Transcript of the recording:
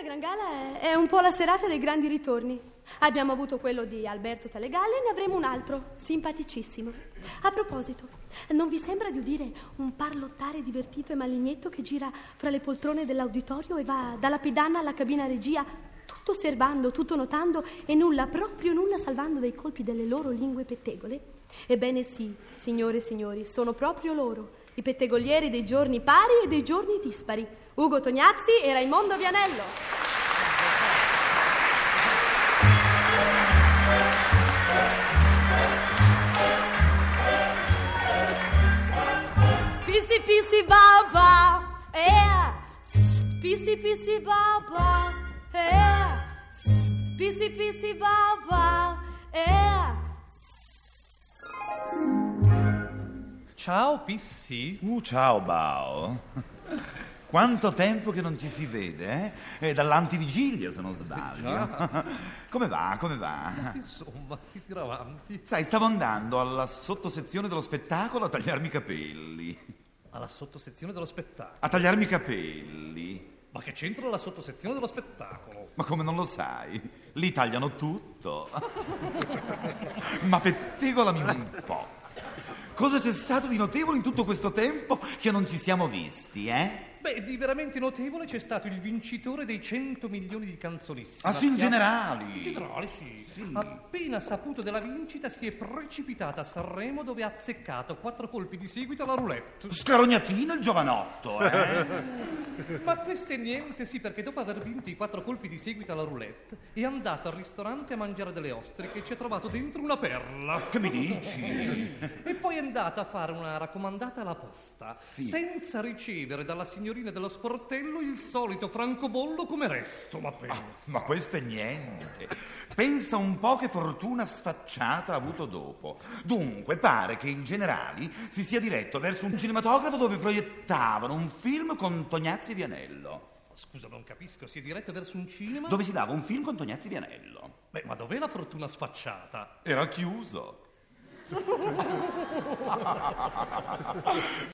la Gran Gala è, un po' la serata dei grandi ritorni. Abbiamo avuto quello di Alberto Talegalle e ne avremo un altro, simpaticissimo. A proposito, non vi sembra di udire un parlottare divertito e malignetto che gira fra le poltrone dell'auditorio e va dalla pedana alla cabina regia, tutto osservando, tutto notando e nulla, proprio nulla salvando dai colpi delle loro lingue pettegole? Ebbene sì, signore e signori, sono proprio loro, i pettegolieri dei giorni pari e dei giorni dispari, Ugo Tognazzi e Raimondo Vianello. Pisi pisi baba, eh, pisi pisi baba, eh, pisi pisi baba, Ciao, Pissi. Uh, ciao Bao. Quanto tempo che non ci si vede, eh? È dall'antivigilia, se non sbaglio. Come va, come va? Insomma, si tira avanti. Sai, stavo andando alla sottosezione dello spettacolo a tagliarmi i capelli. Alla sottosezione dello spettacolo. A tagliarmi i capelli. Ma che c'entra la sottosezione dello spettacolo? Ma come non lo sai? Lì tagliano tutto. Ma pettegolami un po'. Cosa c'è stato di notevole in tutto questo tempo che non ci siamo visti, eh? Beh, di veramente notevole c'è stato il vincitore dei 100 milioni di canzonissima. Ah, sì, in generali. In generale, sì. Appena saputo della vincita si è precipitata a Sanremo dove ha azzeccato quattro colpi di seguito alla roulette. Scarognatino il giovanotto, eh? Ma questo è niente, sì, perché dopo aver vinto i quattro colpi di seguito alla roulette è andato al ristorante a mangiare delle ostriche e ci ha trovato dentro una perla. Che mi dici? E poi è andato a fare una raccomandata alla posta, senza ricevere dalla signorina dello sportello il solito francobollo come resto, ma pensa. Ma questo è niente. Pensa un po' che fortuna sfacciata ha avuto dopo. Dunque, pare che il Generali si sia diretto verso un cinematografo dove proiettavano un film con Tognazzi e Vianello. Scusa, non capisco, si è diretto verso un cinema? Dove si dava un film con Tognazzi e Vianello. Beh, ma dov'è la fortuna sfacciata? Era chiuso.